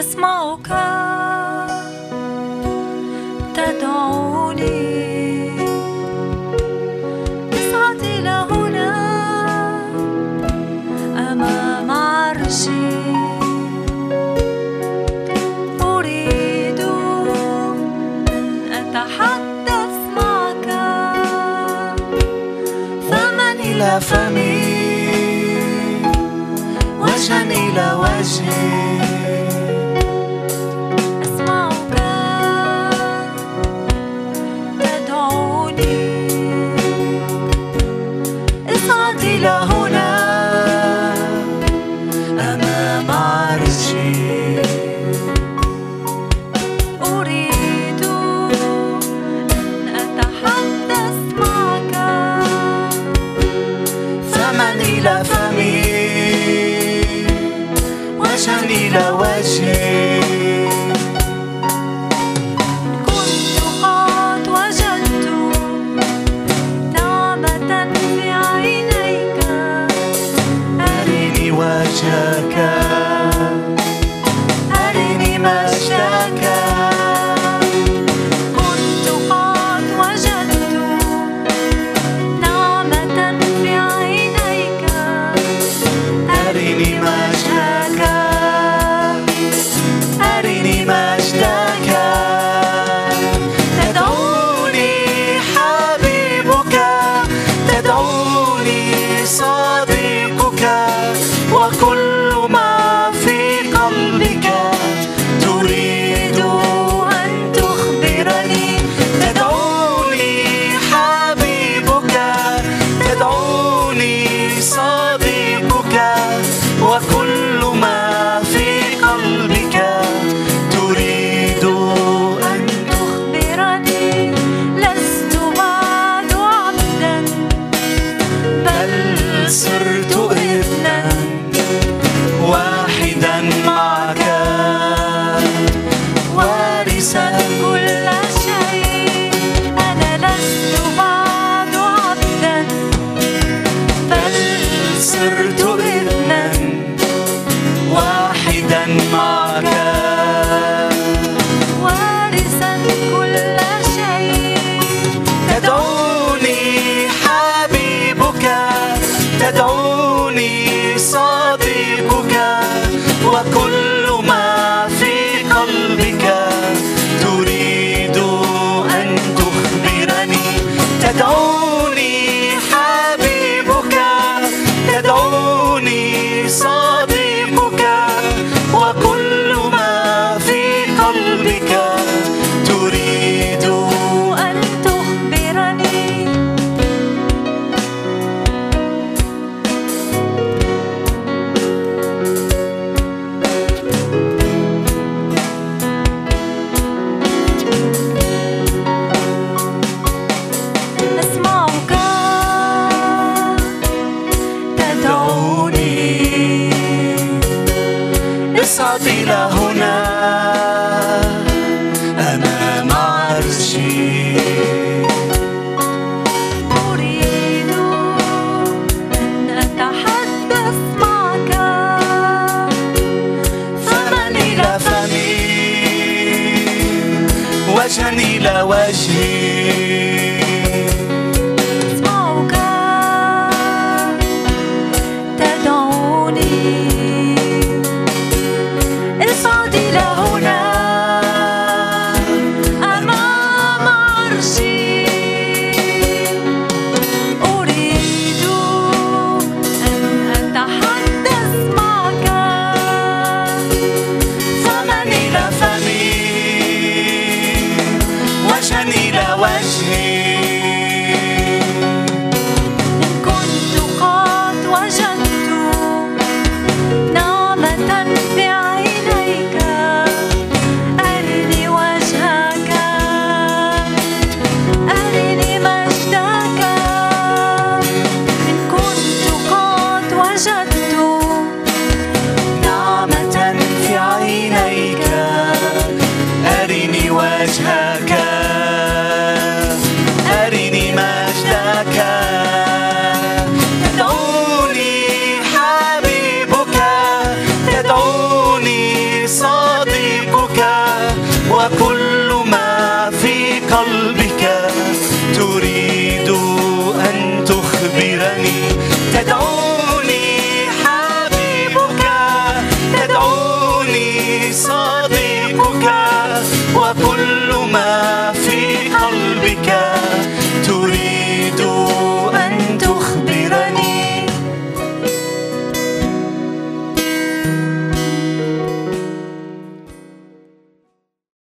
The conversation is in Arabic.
أسمعك تدعوني. اسعد إلى هنا. أمام عرشي. أريد أن أتحدث معك. إلى فمي؟ وجها إلى وجهي. عشان إلى وجهك وجهك. تدعوني حبيبك. تدعوني الباطل هنا أمام عرشي. أريد أن أتحدث معك. وجهي. when she